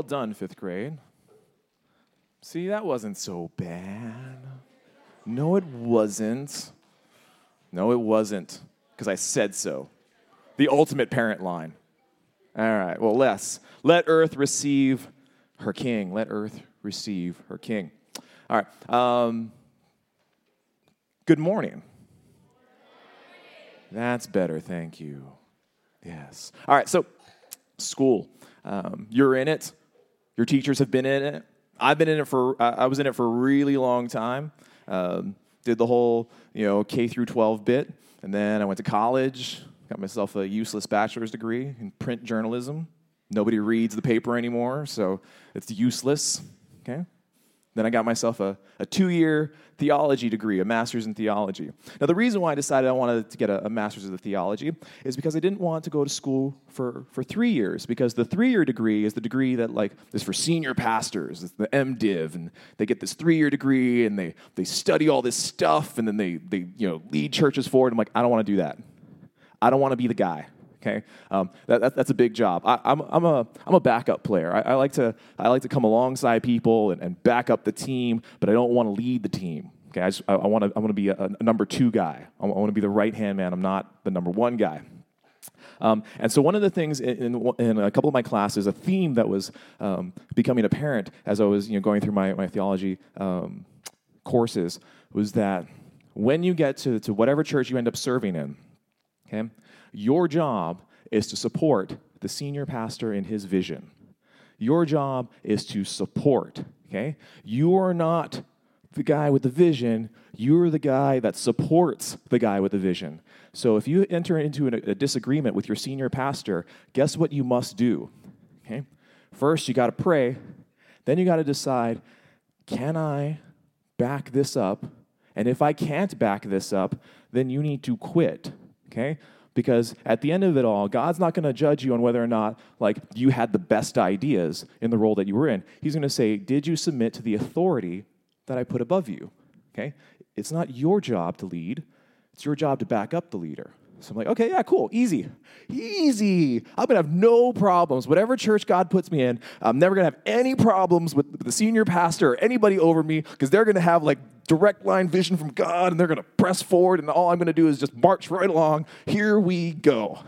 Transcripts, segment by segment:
well done, fifth grade. See, that wasn't so bad. No, it wasn't. No, it wasn't, because I said so. The ultimate parent line. All right, well, less. Let earth receive her king. Let earth receive her king. All right. Um, good morning. That's better, thank you. Yes. All right, so school. Um, you're in it. Your teachers have been in it. I've been in it for, I was in it for a really long time. Um, did the whole, you know, K through 12 bit. And then I went to college, got myself a useless bachelor's degree in print journalism. Nobody reads the paper anymore, so it's useless. Okay? And then I got myself a, a two year theology degree, a master's in theology. Now, the reason why I decided I wanted to get a, a master's in theology is because I didn't want to go to school for, for three years, because the three year degree is the degree that, like, is for senior pastors, it's the MDiv, and they get this three year degree and they, they study all this stuff and then they, they you know, lead churches forward. I'm like, I don't want to do that. I don't want to be the guy okay? Um, that, that, that's a big job. I, am I'm, I'm, a, I'm a backup player. I, I, like to, I like to come alongside people and, and back up the team but i don't want to lead the team okay? I, I, I want to I want to be a, a, number two guy. I want to be the right hand man. I'm not the number one guy. Um, and so one of the things in, in, in, a couple of my classes a theme that was um, becoming apparent as i was you know, going through my, my theology um, courses was that when you get to, to whatever church you end up serving in okay your job is to support the senior pastor in his vision. Your job is to support, okay? You are not the guy with the vision, you're the guy that supports the guy with the vision. So if you enter into a, disagreement with your senior pastor, guess what you must do? Okay? First, you got to pray. Then you got to decide can I back this up? And if I can't back this up, then you need to quit. Okay? because at the end of it all god's not going to judge you on whether or not like you had the best ideas in the role that you were in. He's going to say did you submit to the authority that i put above you? Okay? It's not your job to lead. It's your job to back up the leader so I'm like, okay, yeah, cool, easy, easy. I'm gonna have no problems. Whatever church God puts me in, I'm never gonna have any problems with the senior pastor or anybody over me because they're gonna have like direct line vision from God and they're gonna press forward, and all I'm gonna do is just march right along. Here we go.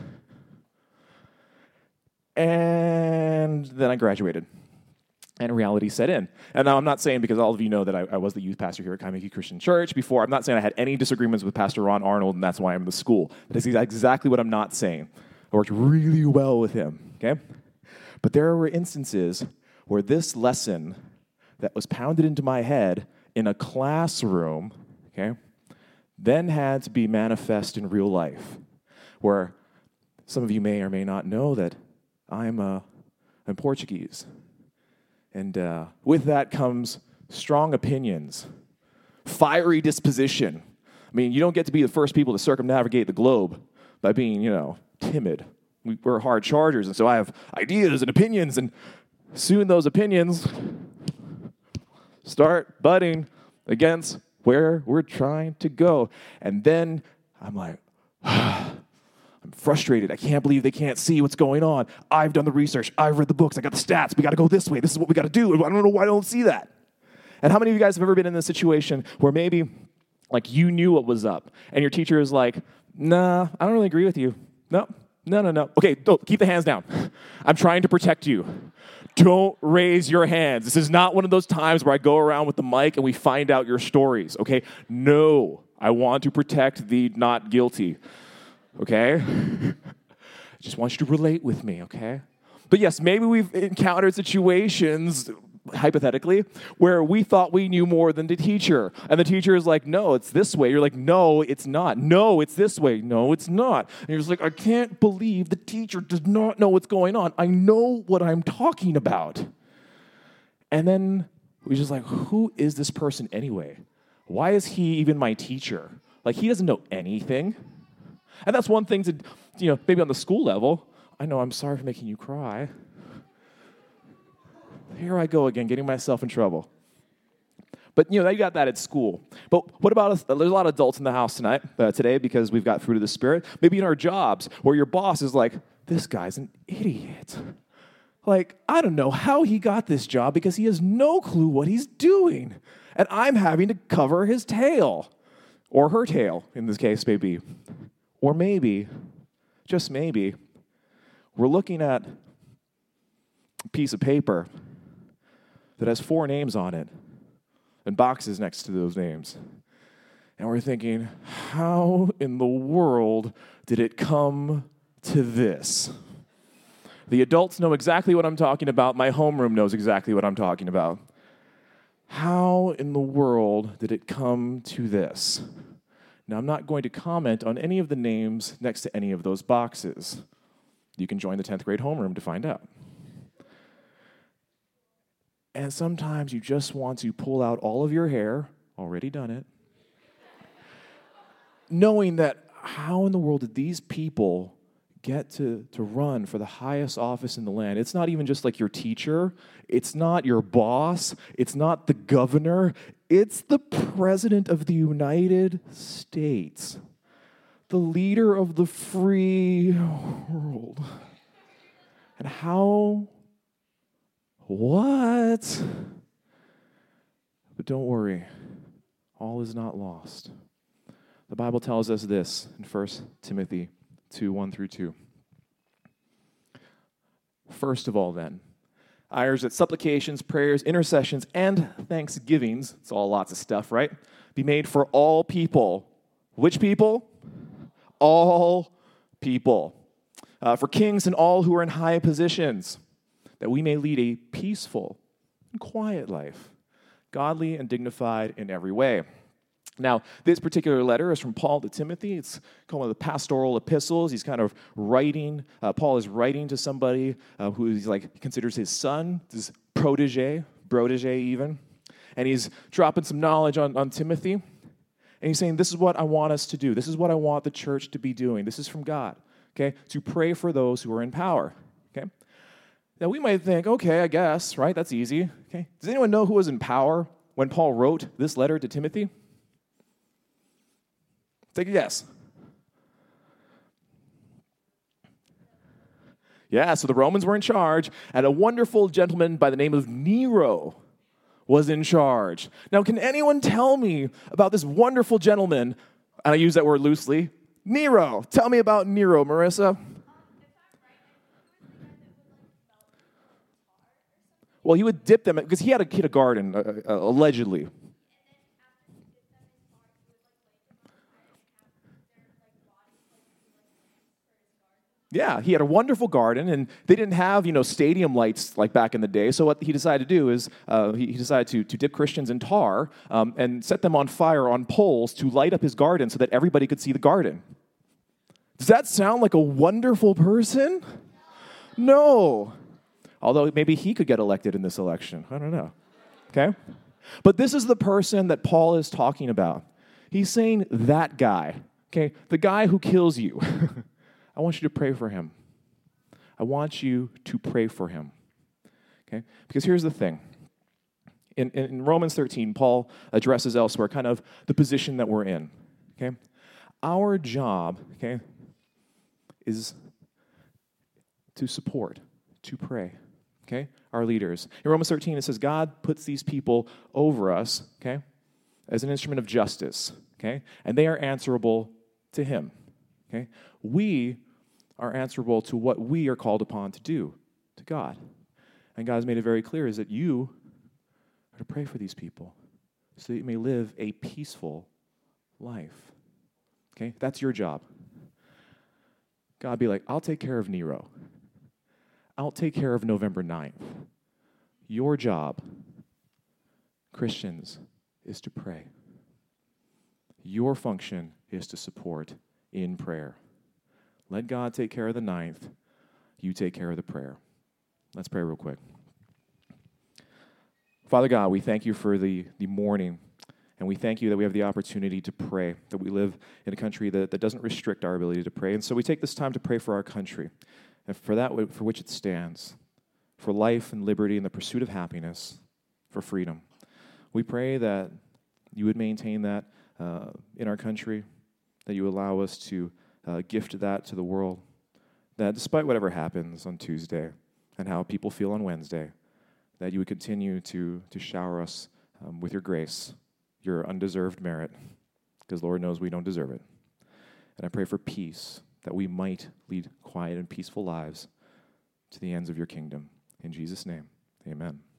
And then I graduated and reality set in. And now I'm not saying because all of you know that I, I was the youth pastor here at Kaimuki Christian Church before. I'm not saying I had any disagreements with Pastor Ron Arnold, and that's why I'm in the school. That's exactly what I'm not saying. I worked really well with him. Okay, but there were instances where this lesson that was pounded into my head in a classroom, okay, then had to be manifest in real life, where some of you may or may not know that I'm, uh, I'm Portuguese. And uh, with that comes strong opinions, fiery disposition. I mean, you don't get to be the first people to circumnavigate the globe by being, you know, timid. We, are hard chargers, and so I have ideas and opinions, and soon those opinions start butting against where we're trying to go. And then I'm like, I'm frustrated. I can't believe they can't see what's going on. I've done the research. I've read the books. I got the stats. We got to go this way. This is what we got to do. I don't know why I don't see that. And how many of you guys have ever been in this situation where maybe like you knew what was up and your teacher is like, nah, I don't really agree with you. No, no, no, no. Okay, don't, keep the hands down. I'm trying to protect you. Don't raise your hands. This is not one of those times where I go around with the mic and we find out your stories, okay? No, I want to protect the not guilty okay? I just want you to relate with me, okay? But yes, maybe we've encountered situations, hypothetically, where we thought we knew more than the teacher. And the teacher is like, no, it's this way. You're like, no, it's not. No, it's this way. No, it's not. And you're just like, I can't believe the teacher does not know what's going on. I know what I'm talking about. And then we're just like, who is this person anyway? Why is he even my teacher? Like, he doesn't know anything. And that's one thing to, you know, maybe on the school level. I know I'm sorry for making you cry. Here I go again, getting myself in trouble. But you know, you got that at school. But what about us? There's a lot of adults in the house tonight, uh, today, because we've got fruit of the spirit. Maybe in our jobs, where your boss is like, "This guy's an idiot. like, I don't know how he got this job because he has no clue what he's doing. And I'm having to cover his tail, or her tail, in this case, maybe. Or maybe, just maybe, we're looking at a piece of paper that has four names on it and boxes next to those names. And we're thinking, how in the world did it come to this? The adults know exactly what I'm talking about. My homeroom knows exactly what I'm talking about. How in the world did it come to this? Now, I'm not going to comment on any of the names next to any of those boxes. You can join the 10th grade homeroom to find out. And sometimes you just want to pull out all of your hair, already done it, knowing that how in the world did these people get to, to run for the highest office in the land. It's not even just like your teacher, it's not your boss, it's not the governor, it's the president of the United States, the leader of the free world. And how, what? But don't worry, all is not lost. The Bible tells us this in 1 Timothy 2 1 through 2. First of all, then, Urge that supplications, prayers, intercessions, and thanksgivings, it's all lots of stuff, right? Be made for all people. Which people? All people. Uh, for kings and all who are in high positions, that we may lead a peaceful and quiet life, godly and dignified in every way. Now, this particular letter is from Paul to Timothy. It's called one of the pastoral epistles. He's kind of writing, uh, Paul is writing to somebody uh, who he's like, considers his son, his protege, protege even. And he's dropping some knowledge on, on Timothy. And he's saying, This is what I want us to do. This is what I want the church to be doing. This is from God, okay? To pray for those who are in power, okay? Now, we might think, okay, I guess, right? That's easy, okay? Does anyone know who was in power when Paul wrote this letter to Timothy? Take a guess. Yeah, so the Romans were in charge, and a wonderful gentleman by the name of Nero was in charge. Now, can anyone tell me about this wonderful gentleman? And I use that word loosely Nero. Tell me about Nero, Marissa. Well, he would dip them because he had a, he had a garden, uh, uh, allegedly. Yeah, he had a wonderful garden, and they didn't have you know stadium lights like back in the day. So what he decided to do is uh, he, he, decided to, to dip Christians in tar um, and set them on fire on poles to light up his garden so that everybody could see the garden. Does that sound like a wonderful person? No. Although maybe he could get elected in this election. I don't know. Okay? But this is the person that Paul is talking about. He's saying that guy, okay? The guy who kills you. I want you to pray for him. I want you to pray for him. Okay? Because here's the thing. In, in Romans 13, Paul addresses elsewhere kind of the position that we're in. Okay? Our job, okay, is to support, to pray. Okay? Our leaders. In Romans 13, it says God puts these people over us, okay, as an instrument of justice. Okay? And they are answerable to him. Okay? We are answerable to what we are called upon to do to God. And God has made it very clear is that you are to pray for these people so that you may live a peaceful life. Okay? That's your job. God be like, I'll take care of Nero. I'll take care of November 9th. Your job, Christians, is to pray. Your function is to support in prayer. Let God take care of the ninth. You take care of the prayer. Let's pray real quick. Father God, we thank you for the, the morning, and we thank you that we have the opportunity to pray, that we live in a country that, that doesn't restrict our ability to pray. And so we take this time to pray for our country, and for that for which it stands, for life and liberty and the pursuit of happiness, for freedom. We pray that you would maintain that uh, in our country, that you allow us to uh, gift that to the world. That despite whatever happens on Tuesday, and how people feel on Wednesday, that you would continue to, to shower us um, with your grace, your undeserved merit, because Lord knows we don't deserve it. And I pray for peace, that we might lead quiet and peaceful lives to the ends of your kingdom. In Jesus' name, amen.